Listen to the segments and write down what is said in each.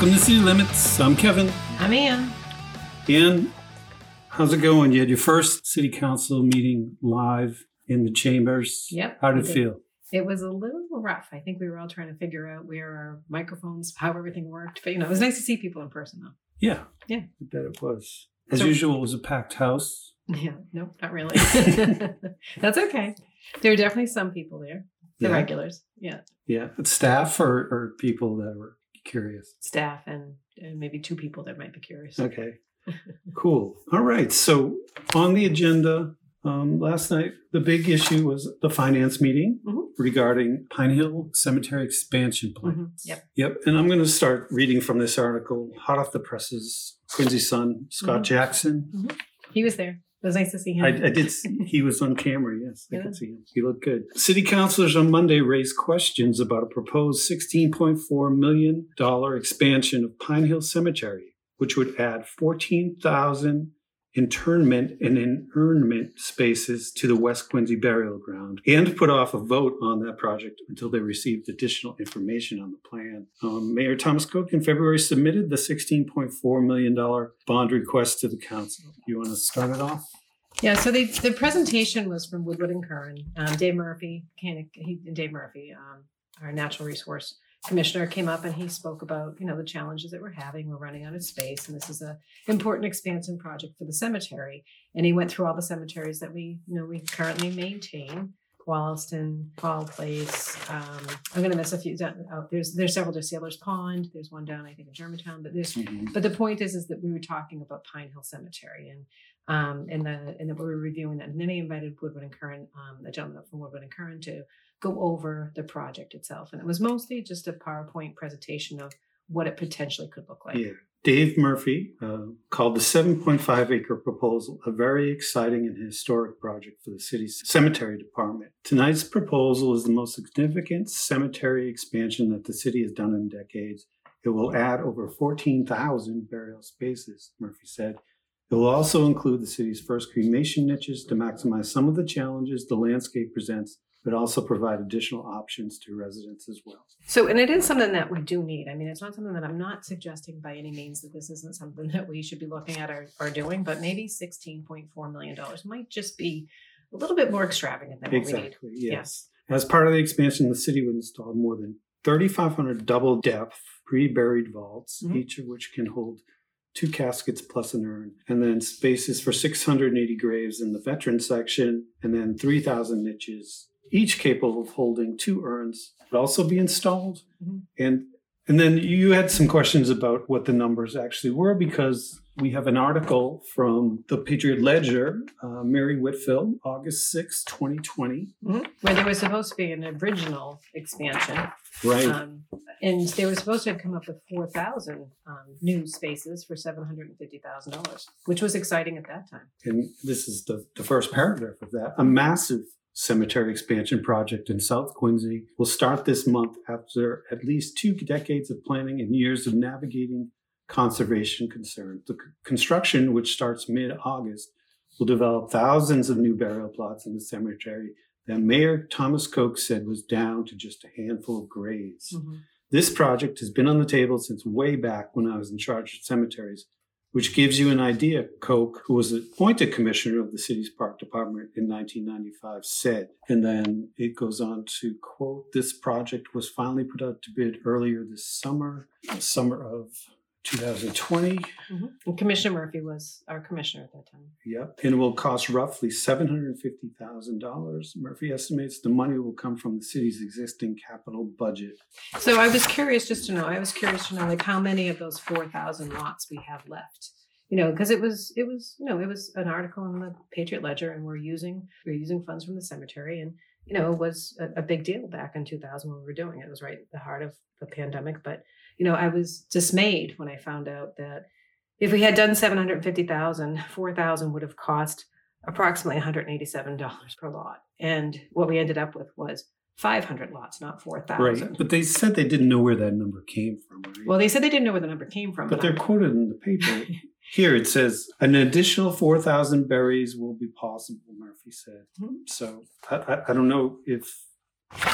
Welcome to City Limits. I'm Kevin. I'm Ann. Ann, how's it going? You had your first city council meeting live in the chambers. Yep. How did it feel? It was a little rough. I think we were all trying to figure out where our microphones, how everything worked. But you know, it was nice to see people in person though. Yeah. Yeah. I bet it was. As So- usual, it was a packed house. Yeah, no, not really. That's okay. There were definitely some people there, the Yeah. regulars, yeah, Yeah. Staff or, or people that were curious. staff, and, and maybe two people that might be curious. Okay. cool. All right. So on the agenda um, last night, the big issue was the finance meeting Mhm. regarding Pine Hill Cemetery expansion plans. Mhm. Yep. Yep. And I'm going to start reading from this article, hot off the presses. Quincy Sun, Scott Mhm. Jackson. He was there. It was nice to see him. I, I did. See, he was on camera. Yes, I Yeah. could see him. He looked good. City councilors on Monday raised questions about a proposed $16.4 million expansion of Pine Hill Cemetery, which would add 14,000 interment and inurnment spaces to the West Quincy burial ground, and put off a vote on that project until they received additional information on the plan. Um, Mayor Thomas Koch in February submitted the $16.4 million bond request to the council. You want to start it off? Yeah, so the, the presentation was from Woodward and Curran. Um, Dave Murphy, he, Dave Murphy, um, our natural resource commissioner, came up and he spoke about you know the challenges that we're having. We're running out of space, and this is a important expansion project for the cemetery. And he went through all the cemeteries that we you know we currently maintain. Wollaston, Paul Place. Um, I'm going to miss a few. down- Oh, there's there's several. There's Sailor's Pond. There's one down I think in Germantown. But there's but the point is, is that we were talking about Pine Hill Cemetery and um, and the and that we were reviewing that. And then he invited Woodward and Curran, um, a gentleman from Woodward and Curran, to go over the project itself. And it was mostly just a PowerPoint presentation of what it potentially could look like. Yeah. Dave Murphy uh, called the 7.5 acre proposal a very exciting and historic project for the city's cemetery department. Tonight's proposal is the most significant cemetery expansion that the city has done in decades. It will add over 14,000 burial spaces, Murphy said. It will also include the city's first cremation niches to maximize some of the challenges the landscape presents, but also provide additional options to residents as well. So, and it is something that we do need. I mean, it's not something that I'm not suggesting by any means that this isn't something that we should be looking at or, or doing, but maybe $16.4 million might just be a little bit more extravagant than what we need. Exactly, yes. As part of the expansion, the city would install more than 3,500 double depth pre buried vaults, Mhm. each of which can hold two caskets plus an urn, and then spaces for 680 graves in the veteran section, and then 3,000 niches, each capable of holding two urns, would also be installed. Mhm. And and then you had some questions about what the numbers actually were because we have an article from the Patriot Ledger, uh, Mary Whitfill, August 6, 2020. Mhm. Where there was supposed to be an original expansion. Right. Um, and they were supposed to have come up with 4,000 um, new spaces for $750,000, which was exciting at that time. and this is the, the first paragraph of that. A massive cemetery expansion project in South Quincy will start this month after at least two decades of planning and years of navigating conservation concerns. The c- construction, which starts mid August, will develop thousands of new burial plots in the cemetery that Mayor Thomas Koch said was down to just a handful of graves. Mm-hmm. This project has been on the table since way back when I was in charge of cemeteries, which gives you an idea. Koch, who was appointed commissioner of the city's park department in 1995, said. And then it goes on to quote This project was finally put out to bid earlier this summer, summer of 2020. Mhm. And Commissioner Murphy was our commissioner at that time. Yep. And it will cost roughly $750,000. Murphy estimates the money will come from the city's existing capital budget. So I was curious just to know, I was curious to know like how many of those 4,000 lots we have left. You know, because it was, it was, you know, it was an article in the Patriot Ledger, and we're using, we're using funds from the cemetery, and you know, it was a, a big deal back in 2000 when we were doing it. It was right at the heart of the pandemic, but you know, I was dismayed when I found out that if we had done 750,000, 4,000 would have cost approximately $187 per lot, and what we ended up with was 500 lots, not 4,000. Right. But they said they didn't know where that number came from. Right? Well, they said they didn't know where the number came from. but they're I'm- quoted in the paper. Here it says an additional 4,000 berries will be possible, Murphy said. Mhm. So I, I, I don't know if,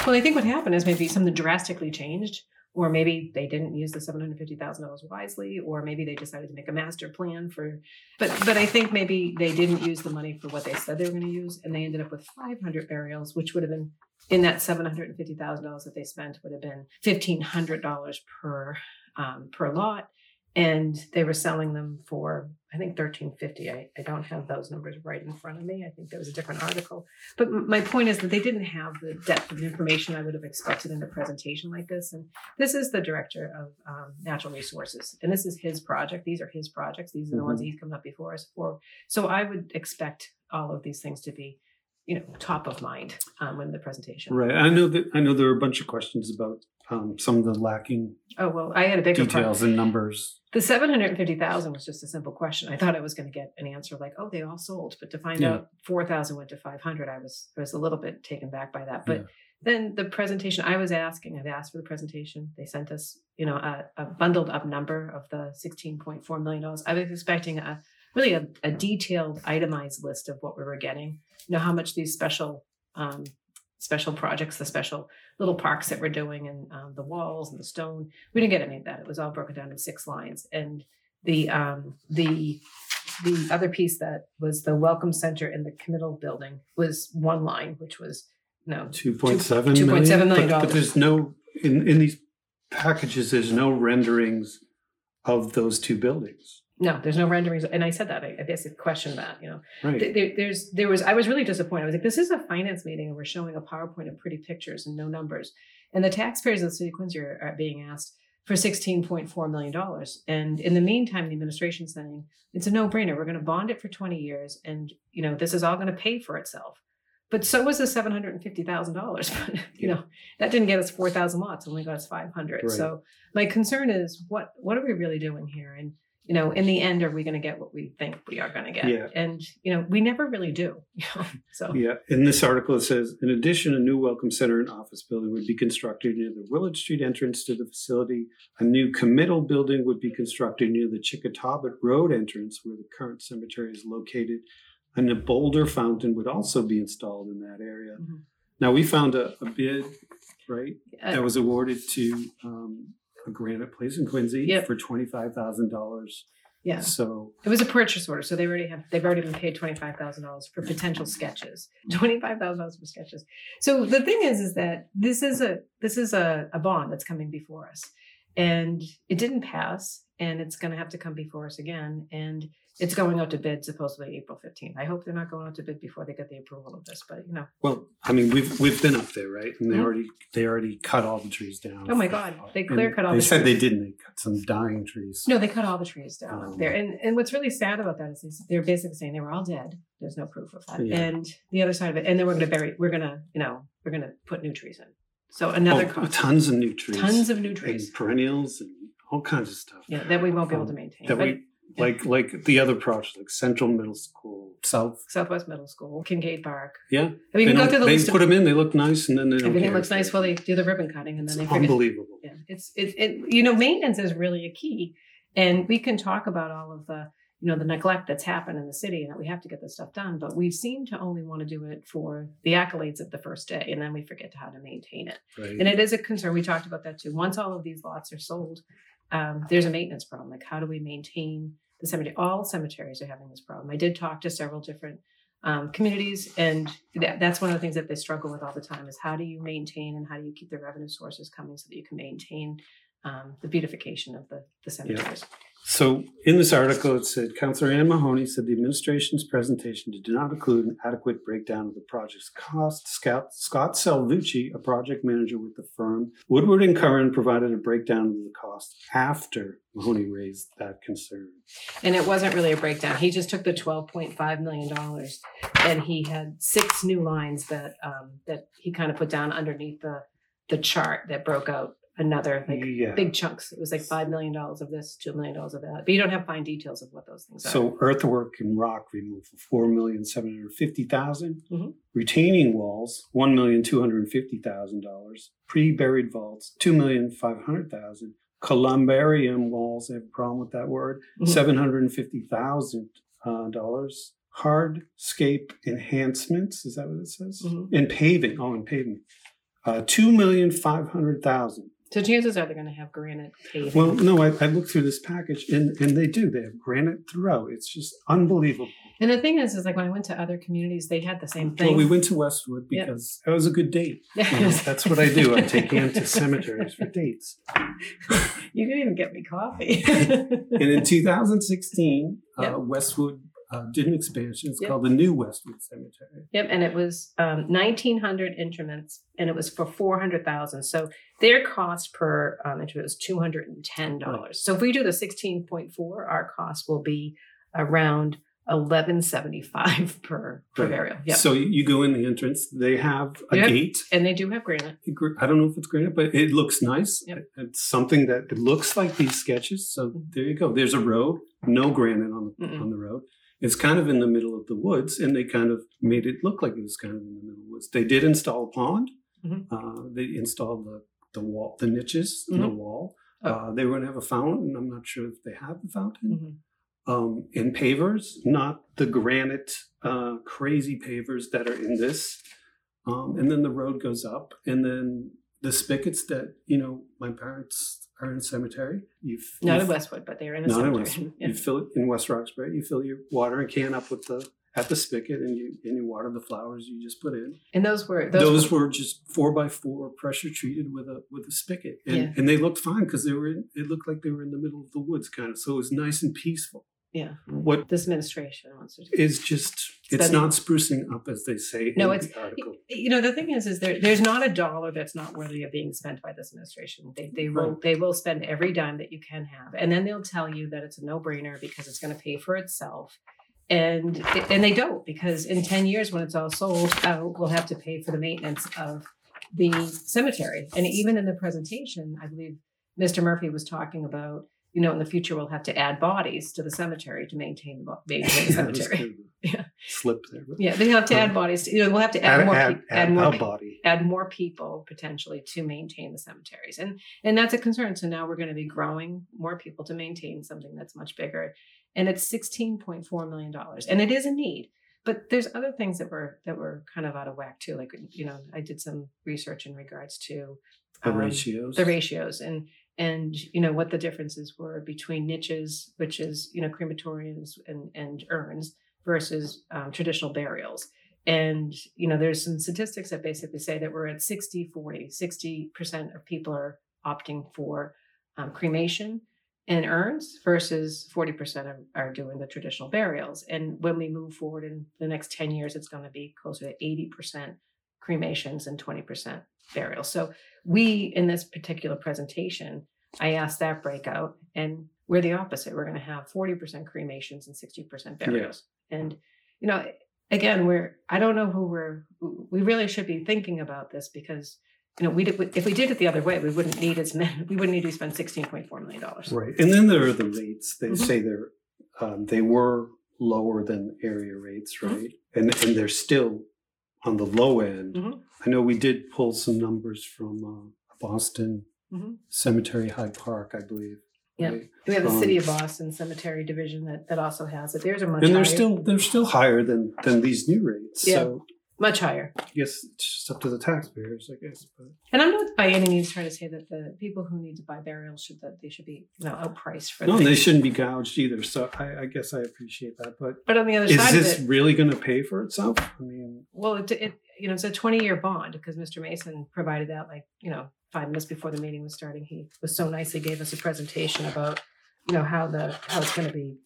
well, I think what happened is maybe something drastically changed, or maybe they didn't use the seven hundred fifty thousand dollars wisely, or maybe they decided to make a master plan for. But but I think maybe they didn't use the money for what they said they were going to use, and they ended up with five hundred burials, which would have been in that seven hundred and fifty thousand dollars that they spent would have been fifteen hundred dollars per um, per lot, and they were selling them for I think thirteen fifty. I, I don't have those numbers right in front of me. I think there was a different article, but m- my point is that they didn't have the depth of information I would have expected in a presentation like this. And this is the director of um, natural resources, and this is his project. These are his projects. These are the ones he's come up before us for. So I would expect all of these things to be, you know, top of mind um, in the presentation. Right. I know that I know there are a bunch of questions about um, some of the lacking Oh well, I had a bigger part. details and numbers. The seven hundred and fifty thousand was just a simple question. I thought I was going to get an answer like, "Oh, they all sold," but to find Yeah. out four thousand went to five hundred, I was I was a little bit taken back by that. But Yeah. then the presentation, I was asking, I've asked for the presentation. They sent us, you know, a, a bundled up number of the sixteen point four million dollars. I was expecting a really a, a detailed, itemized list of what we were getting. You know, how much these special um, special projects, the special little parks that we're doing, and um, the walls and the stone. We didn't get any of that. It was all broken down in six lines. And the um, the the other piece that was the welcome center in the committal building was one line, which was no Two point seven $2.7 million But, but there's no in in these packages. There's no renderings of those two buildings. No, there's no renderings. And I said that I, I basically questioned that. You know, Right. There, there's there was I was really disappointed. I was like, this is a finance meeting, and we're showing a PowerPoint of pretty pictures and no numbers. And the taxpayers of the city of Quincy are, are being asked for sixteen point four million dollars. And in the meantime, the administration's saying it's a no brainer. We're going to bond it for twenty years, and you know this is all going to pay for itself. But so was the seven hundred and fifty thousand dollars. you know that didn't get us four thousand lots; it only got us five hundred. Right. So my concern is what what are we really doing here? And you know, in the end, are we going to get what we think we are going to get? Yeah. And you know, we never really do. You know, so Yeah, in this article it says, in addition, a new welcome center and office building would be constructed near the Willard Street entrance to the facility. A new committal building would be constructed near the Chickatawbut Road entrance where the current cemetery is located. And a boulder fountain would also be installed in that area. Mhm. Now, we found a, a bid, right, uh, that was awarded to um, a Granite Place in Quincy Yep. for $25,000. yeah, So, it was a purchase order, so they already have they've already been paid twenty five thousand dollars for potential sketches. Mm. Twenty five thousand dollars for sketches. So the thing is, is that this is a this is a, a bond that's coming before us, and it didn't pass, and it's going to have to come before us again, and it's going out to bid supposedly April fifteenth. I hope they're not going out to bid before they get the approval of this, but you know, well, I mean, we've we've been up there, right? And they Mhm. already they already cut all the trees down. oh my god, they clear cut all. They the said trees. they said they didn't. They cut some dying trees. No, they cut all the trees down up Um, there. And and what's really sad about that is they- they're basically saying they were all dead. There's no proof of that. Yeah. And the other side of it, and then we're gonna bury we're gonna, you know, we're gonna put new trees in. So another Oh, cost. tons of new trees. Tons of new and trees. perennials and all kinds of stuff. Yeah, that we won't be able to maintain. That But we like like the other projects like Central Middle School, South. Southwest Middle School, Kincaid Park. Yeah, And we they, can go through the they list put of them in. They look nice, and then they don't. everything looks nice while they do the ribbon cutting and then It's they unbelievable. Yeah, it's it's it, you know maintenance is really a key, and we can talk about all of the you know the neglect that's happened in the city and that we have to get this stuff done, but we seem to only want to do it for the accolades of the first day, and then we forget how to maintain it. Right. And it is a concern. We talked about that too. Once all of these lots are sold, um, there's a maintenance problem. Like how do we maintain the cemetery? All cemeteries are having this problem. I did talk to several different um, communities, and that, that's one of the things that they struggle with all the time is how do you maintain and how do you keep the revenue sources coming so that you can maintain um, the beautification of the, the cemeteries. So in this article, it said Councillor Ann Mahoney said the administration's presentation did not include an adequate breakdown of the project's cost. Scott, Scott Salvucci, a project manager with the firm, Woodward and Curran provided a breakdown of the cost after Mahoney raised that concern. And it wasn't really a breakdown. He just took the twelve point five million dollars, and he had six new lines that um, that he kind of put down underneath the the chart that broke out another like yeah. big chunks. It was like five million dollars of this, two million dollars of that, but you don't have fine details of what those things are. So earthwork and rock removal, four million seven hundred fifty thousand. Mhm. Retaining walls, one million two hundred fifty thousand dollars. Pre-buried vaults, two million five hundred thousand. Columbarium walls, I have a problem with that word, Mhm. seven hundred fifty thousand uh, dollars. Hardscape enhancements, is that what it says? Mhm. And paving, oh, and paving, uh, two million five hundred thousand. So chances are they're going to have granite paving. Well, no, I, I looked through this package and, and they do. They have granite throughout. It's just unbelievable. and the thing is, is like when I went to other communities, they had the same thing. Well, we went to Westwood because that was a good date. That's what I do. I take Ann to cemeteries for dates. you didn't even get me coffee. And in 2016, Yep. uh, Westwood uh, did an expansion. It's Yep. called the New Westwood Cemetery. Yep, and it was um, nineteen hundred instruments, and it was for four hundred thousand. So their cost per um, instrument was two hundred and ten dollars. So if we do the sixteen point four, our cost will be around eleven seventy five per per Right. burial. Yep, So you go in the entrance. They have a Yep. gate. and they do have granite. I don't know if it's granite, but it looks nice. Yep. It's something that it looks like these sketches. So there you go. There's a road, no granite on the Mm-mm. on the road. It's kind of in the middle of the woods, and they kind of made it look like it was kind of in the middle of the woods. They did install a pond. Mhm. Uh, they installed the the wall, the niches in the wall. Oh. Uh, they were going to have a fountain. I'm not sure if they have a fountain. Mhm. um, in pavers, not the granite uh, crazy pavers that are in this. Um, and then the road goes up, and then the spigots that you know my parents are in a cemetery. You f- Not in Westwood, but they're in a Not in cemetery. Westwood. Yeah. You fill it in West Roxbury. You fill your watering can up with the at the spigot, and you and you water the flowers you just put in. And those were those, Those, were, were just four by four pressure treated with a with a spigot, and, Yeah. and they looked fine because they were. In, it looked like they were in the middle of the woods, kind of. So it was nice and peaceful. Yeah. What This administration wants to do. is just it's Spending. not sprucing up as they say No, in it's- you know the thing is is there there's not a dollar that's not worthy of being spent by this administration. They, they will they will spend every dime that you can have. And then they'll tell you that it's a no-brainer because it's going to pay for itself. And and they don't because in 10 years when it's all sold out we'll have to pay for the maintenance of the cemetery. And even in the presentation i believe mr murphy was talking about you know in the future we'll have to add bodies to the cemetery to maintain the maintain the Yeah, it was cemetery kind of Yeah. Slip there. but- yeah they have to add bodies to, you know we'll have to add, Add, more add, peop- add more a pe- body. add more people potentially to maintain the cemeteries and and that's a concern so now we're going to be growing more people to maintain something that's much bigger and it's 16.4 million dollars and it is a need but there's other things that were that were kind of out of whack too like you know i did some research in regards to The um, ratios. the ratios and and you know what the differences were between niches which is you know crematoriums and and urns versus um, traditional burials. And you know there's some statistics that basically say that we're at 60 40 60% of people are opting for um, cremation and urns versus 40% are, are doing the traditional burials. And when we move forward in the next 10 years it's going to be closer to 80% cremations and 20% burials so we in this particular presentation i asked that breakout and we're the opposite we're going to have 40% cremations and 60% burials and you know again we're i don't know who we're we really should be thinking about this because you know we did if we did it the other way we wouldn't need as many we wouldn't need to spend 16.4 million dollars Right. And then there are the rates. They Mhm. say they're um, they were lower than area rates, Mhm. right? And and they're still on the low end. Mhm. I know we did pull some numbers from uh, Boston Mhm. Cemetery Hyde Park, I believe. Yeah. right? we have the Um, city of boston cemetery division that, that also has it there's a much And they're higher, still they're still higher than than these new rates. Yeah. So much higher I guess it's just up to the taxpayers, I guess. But And I'm not by any means trying to say that the people who need to buy burials should that they should be you know outpriced for no, they shouldn't be gouged either. So I, I guess I appreciate that. But But on the other is side this of it, really going to pay for itself? I mean, well, it, it you know it's a 20 year bond because Mr. Mason provided that like you know five minutes before the meeting was starting. He was so nicely gave us a presentation about you know how the how it's going to be.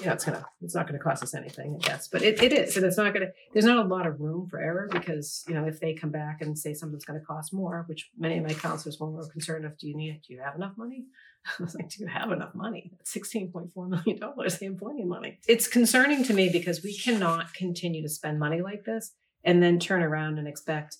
You know, it's gonna it's not gonna cost us anything, I guess, but it, it is, and it's not gonna. There's not a lot of room for error because you know if they come back and say something's gonna cost more, which many of my counselors were more concerned of. Do you need? Do you have enough money? I was like, do you have enough money? Sixteen point four million dollars. They have plenty of money. It's concerning to me because we cannot continue to spend money like this and then turn around and expect.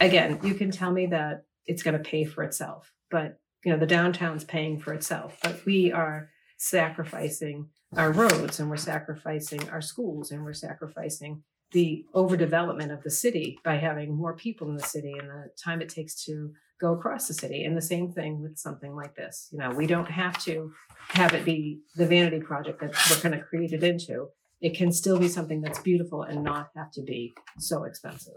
Again, you can tell me that it's going to pay for itself, but you know the downtown's paying for itself. But we are sacrificing our roads and we're sacrificing our schools and we're sacrificing the overdevelopment of the city by having more people in the city and the time it takes to go across the city. And the same thing with something like this. You know, we don't have to have it be the vanity project that we're going to create it into. It can still be something that's beautiful and not have to be so expensive.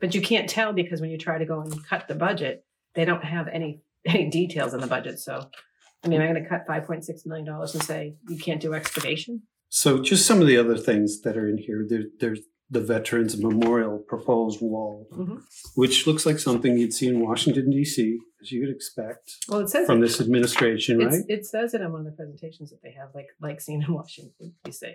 But you can't tell because when you try to go and cut the budget, they don't have any any details in the budget. So, I mean, I'm going to cut five point six million dollars and say you can't do excavation. So just some of the other things that are in here. There, there's the Veterans Memorial proposed wall, Mhm. which looks like something you'd see in Washington D.C. as you would expect Well, it says from it, this administration, it's, right? it says it on one of the presentations that they have, like like seen in Washington D.C.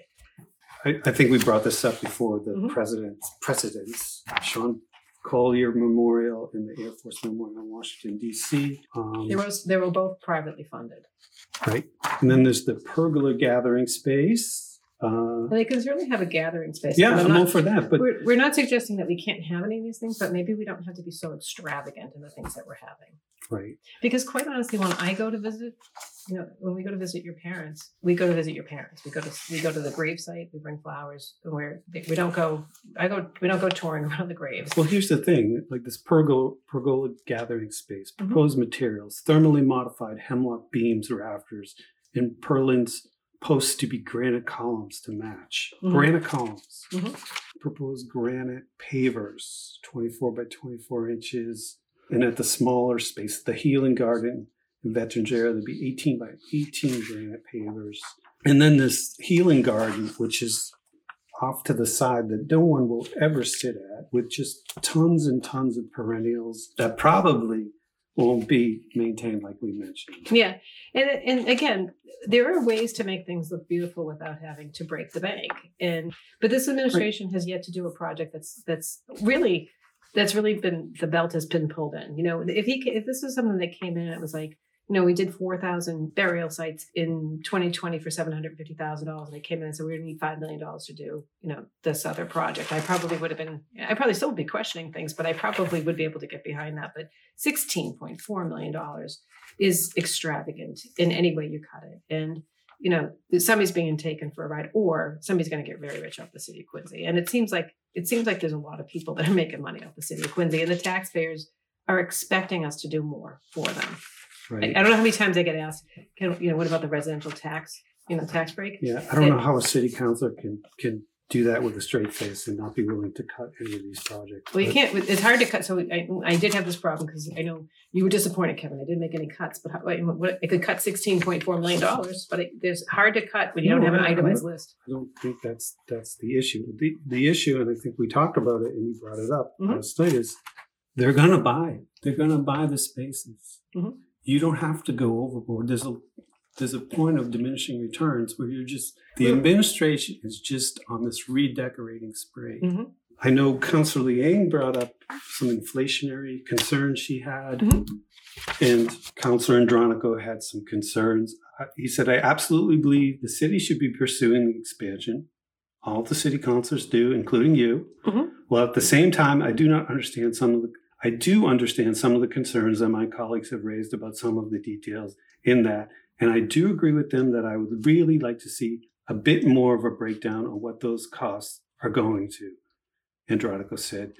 I, I think we brought this up before. The Mhm. president's presidents, Sean Collier Memorial and the Air Force Memorial in Washington D.C. Um, They was they were both privately funded. right, and then there's the pergola gathering space. Uh, they can certainly have a gathering space. yeah, I'm I'm all for that, but we're, we're not suggesting that we can't have any of these things, but maybe we don't have to be so extravagant in the things that we're having. right. Because quite honestly, when I go to visit, you know, when we go to visit your parents, we go to visit your parents. We go to we go to the grave site. We bring flowers. And we're we don't go. I go. We don't go touring around the graves. Well, here's the thing: like this pergola, pergola gathering space, Mhm. proposed materials, thermally modified hemlock beams, rafters, and purlins posts to be granite columns to match. Mhm. Granite columns. Mhm. Proposed granite pavers, 24 by 24 inches, and at the smaller space, the healing garden in Veterans Area, there'd be 18 by 18 granite pavers, and then this healing garden, which is off to the side that no one will ever sit at with just tons and tons of perennials that probably won't be maintained like we mentioned. Yeah, and and again, there are ways to make things look beautiful without having to break the bank. And but this administration has yet to do a project that's that's really that's really been the belt has been pulled in. You know, if he if this is something that came in, it was like know we did four thousand burial sites in 2020 for seven hundred fifty thousand dollars, and they came in and said we're going to need five million dollars to do you know this other project. I probably would have been I probably still would be questioning things, but I probably would be able to get behind that. But sixteen point four million dollars is extravagant in any way you cut it. And, you know, somebody's being taken for a ride or somebody's going to get very rich off the city of Quincy. And it seems like it seems like there's a lot of people that are making money off the city of Quincy and the taxpayers are expecting us to do more for them. I, Right. I don't know how many times I get asked, can, you know, what about the residential tax, you know, tax break? Yeah, I don't know how a city councilor can can do that with a straight face and not be willing to cut any of these projects. Well, you can't. It's hard to cut. So I, I did have this problem because I know you were disappointed, Kevin. I didn't make any cuts, but how, what, I could cut sixteen point four million dollars, but it, there's hard to cut when you don't have an I- I- itemized list. I don't think that's that's the issue. The the issue, and I think we talked about it, and you brought it up Mhm. last night, is they're gonna buy. They're gonna buy the spaces. Mhm. You don't have to go overboard. There's a there's a point of diminishing returns where you're just the administration is just on this redecorating spree. Mhm. I know Councilor Liang brought up some inflationary concerns she had, Mhm. and Councilor Andronico had some concerns. He said, I absolutely believe the city should be pursuing the expansion. All the city councilors do, including you. Mhm. Well, at the same time, I do not understand some of the I do understand some of the concerns that my colleagues have raised about some of the details in that. And I do agree with them that I would really like to see a bit more of a breakdown on what those costs are going to. Andronico said,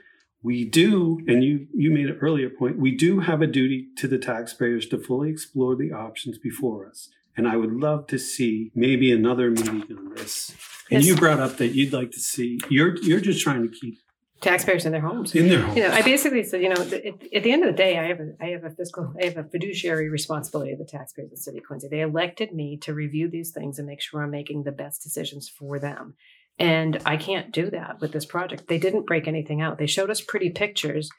we do, and you, you made an earlier point, we do have a duty to the taxpayers to fully explore the options before us. And I would love to see maybe another meeting on this. And Yes. you brought up that you'd like to see, you're, you're just trying to keep Taxpayers in their homes. in their homes. You know, I basically said, you know, at, at the end of the day, I have a, I have a fiscal, I have a fiduciary responsibility of the taxpayers of the city of Quincy. They elected me to review these things and make sure I'm making the best decisions for them. And I can't do that with this project. They didn't break anything out. They showed us pretty pictures,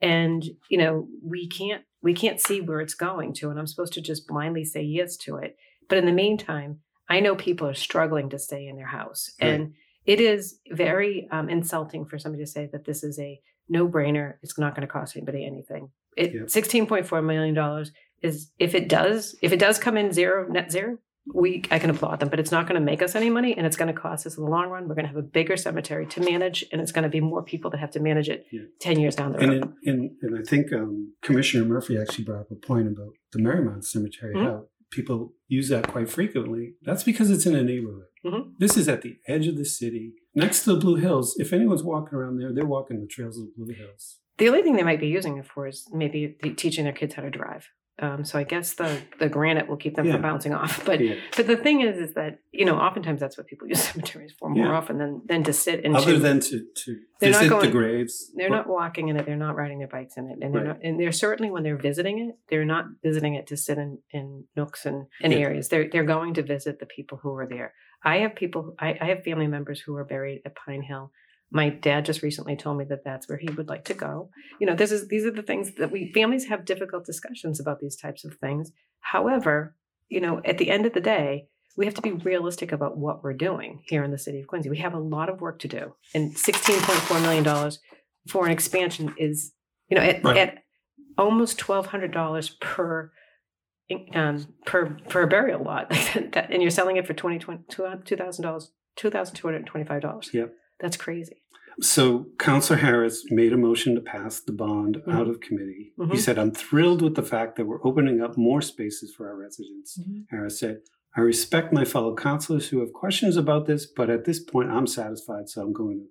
and you know, we can't we can't see where it's going to. And I'm supposed to just blindly say yes to it. But in the meantime, I know people are struggling to stay in their house, Right. and it is very um, insulting for somebody to say that this is a no-brainer. It's not going to cost anybody anything. It Yep. sixteen point four million dollars is if it does if it does come in zero net zero. We I can applaud them, but it's not going to make us any money, and it's going to cost us in the long run. We're going to have a bigger cemetery to manage, and it's going to be more people that have to manage it Yeah. ten years down the road. And, in, and and I think um, Commissioner Murphy actually brought up a point about the Marymount Cemetery, Mhm. how people use that quite frequently. That's because it's in a neighborhood. Mhm. This is at the edge of the city, next to the Blue Hills. If anyone's walking around there, they're walking the trails of the Blue Hills. The only thing they might be using it for is maybe teaching their kids how to drive. Um, so I guess the the granite will keep them Yeah. from bouncing off. But Yeah. but the thing is, is that you know, oftentimes that's what people use cemeteries for more Yeah. often than than to sit and Other to- than to, to They're not visit the graves. they're not walking in it. They're not riding their bikes in it, and they're Right. not. And they're certainly when they're visiting it, they're not visiting it to sit in, in nooks and, and areas. They're they're going to visit the people who are there. I have people. I, I have family members who are buried at Pine Hill. My dad just recently told me that that's where he would like to go. You know, this is these are the things that we families have difficult discussions about these types of things. However, you know, at the end of the day, we have to be realistic about what we're doing here in the city of Quincy. We have a lot of work to do, and sixteen point four million dollars for an expansion is, you know, at, Right. at almost twelve hundred dollars per um, per per burial lot, that, and you're selling it for twenty two thousand dollars, two thousand two hundred twenty five dollars. Yep. That's crazy. So Councillor Harris made a motion to pass the bond Mm-hmm. out of committee. He Mhm. said, I'm thrilled with the fact that we're opening up more spaces for our residents. Mhm. Harris said, I respect my fellow councillors who have questions about this, but at this point I'm satisfied, so I'm going to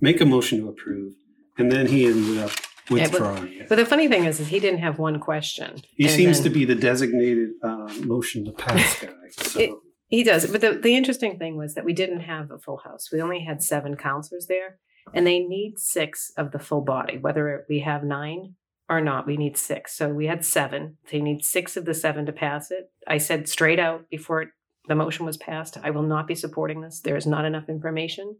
make a motion to approve. And then he ended up but- withdrawing it. But the funny thing is, is he didn't have one question. He seems then- to be the designated uh, motion to pass guy. So It- He does. But the, the interesting thing was that we didn't have a full house. We only had seven counselors there, and they need six of the full body. Whether we have nine or not, we need six. So we had seven. They need six of the seven to pass it. I said straight out before it, the motion was passed, I will not be supporting this. There is not enough information.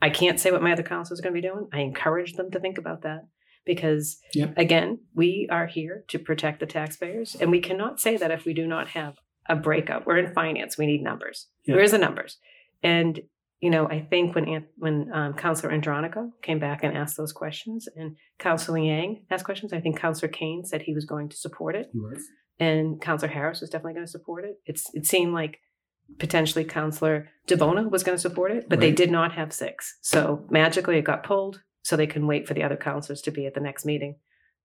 I can't say what my other counselors are going to be doing. I encourage them to think about that because, Yeah. again, we are here to protect the taxpayers, and we cannot say that if we do not have a breakup. We're in finance. We need numbers. Yeah. Where's the numbers? And you know, I think when when um, Councillor Andronico came back and asked those questions, and Councillor Liang asked questions, I think Councillor Cain said he was going to support it, he and Councillor Harris was definitely going to support it. It's it seemed like potentially Councillor DiBona was going to support it, but they did not have six. So magically, it got pulled, so they can wait for the other councillors to be at the next meeting,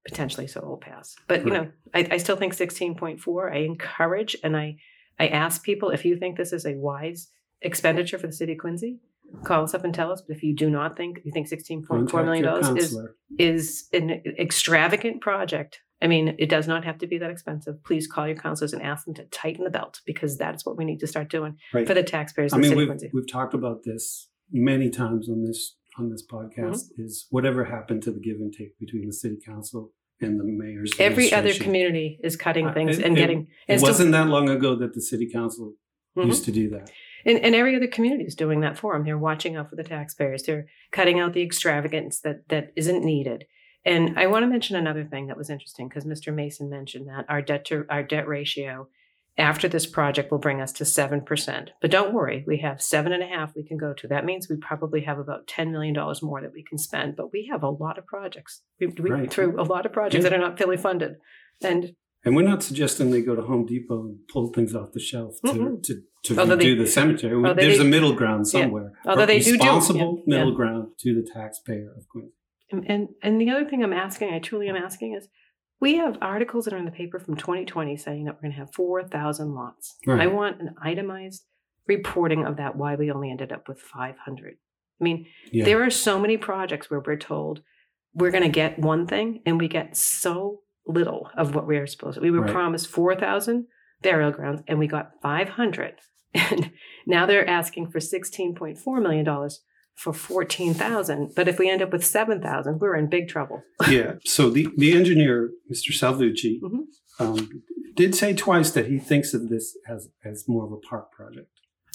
potentially, so it will pass. But you know, I, I still think sixteen point four. I encourage and I I ask people if you think this is a wise expenditure for the city of Quincy, call us up and tell us. But if you do not think you think sixteen point four Contact million your dollars is is an extravagant project. I mean, it does not have to be that expensive. Please call your counselors and ask them to tighten the belt because that's what we need to start doing Right. for the taxpayers I mean, we've, of Quincy. we've talked about this many times on this on this podcast. Mm-hmm. Is whatever happened to the give and take between the city council and the mayor's Every other community is cutting Uh, things it- and it- getting It and still- wasn't that long ago that the city council Mhm. used to do that. And, and every other community is doing that for them. They're watching out for the taxpayers. They're cutting out the extravagance that that isn't needed. And I want to mention another thing that was interesting because Mr. Mason mentioned that our debt to our debt ratio after this project will bring us to seven percent. But don't worry, we have seven and a half we can go to. That means we probably have about ten million dollars more that we can spend. But we have a lot of projects. We, we Right. through a lot of projects Yeah. that are not fully funded. And And we're not suggesting they go to Home Depot and pull things off the shelf to Mm-mm. to, to do they- the cemetery. There's they- a middle ground Yeah. somewhere. Although they do do- responsible yeah, middle yeah. ground to the taxpayer of Queens. And, and and the other thing I'm asking, I truly am asking, is we have articles that are in the paper from 2020 saying that we're going to have 4,000 lots. Right. I want an itemized reporting of that. Why we only ended up with 500. I mean, Yeah. there are so many projects where we're told we're going to get one thing, and we get so little of what we are supposed to. We were Right. promised 4,000 burial grounds, and we got 500. And now they're asking for 16.4 million dollars for 14,000. But if we end up with 7,000, we're in big trouble. yeah. So the, the engineer, Mr. Salvucci, Mhm. um, did say twice that he thinks of this as, as more of a park project.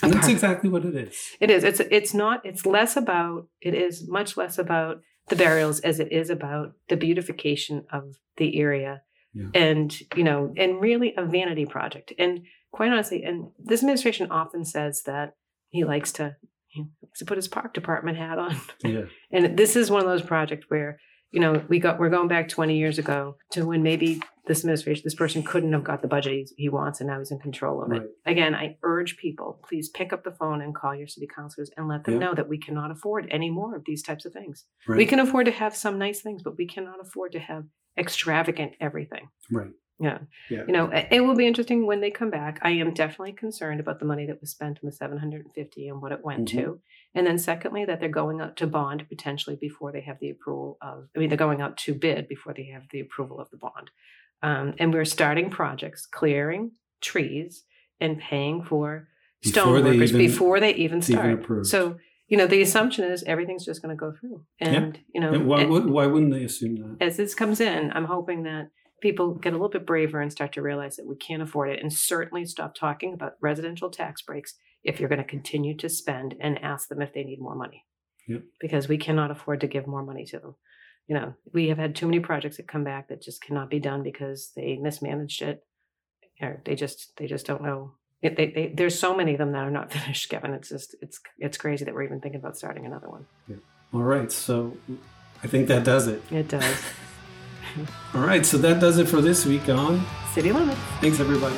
And that's exactly what it is. It is. It's it's not. It's less about. It is much less about the burials as it is about the beautification of the area, Yeah. and you know, and really a vanity project. And quite honestly, and this administration often says that he likes to he likes to put his park department hat on. Yeah. And this is one of those projects where, you know, we got we're going back 20 years ago to when maybe this administration, this person couldn't have got the budget he, he wants and now he's in control of it. Right. Again, I urge people, please pick up the phone and call your city councilors and let them Yeah. know that we cannot afford any more of these types of things. Right. We can afford to have some nice things, but we cannot afford to have extravagant everything. right. Yeah. Yeah. You know, it will be interesting when they come back. I am definitely concerned about the money that was spent in the 750 and what it went Mm-hmm. to. And then secondly, that they're going out to bond potentially before they have the approval of, I mean, they're going out to bid before they have the approval of the bond. Um, and we're starting projects, clearing trees and paying for Before stone they workers even- before they even it's even start. so, you know, the assumption is everything's just going to go through. And, you know, And why, and- why wouldn't they assume that? as this comes in, I'm hoping that people get a little bit braver and start to realize that we can't afford it and certainly stop talking about residential tax breaks if you're going to continue to spend and ask them if they need more money. Yep. Because we cannot afford to give more money to them. You know, we have had too many projects that come back that just cannot be done because they mismanaged it or they just they just don't know. They, they, there's so many of them that are not finished, Kevin. It's just it's it's crazy that we're even thinking about starting another one. All right, so I think that does it. It does. All right, so that does it for this week on. City limits. Thanks, everybody.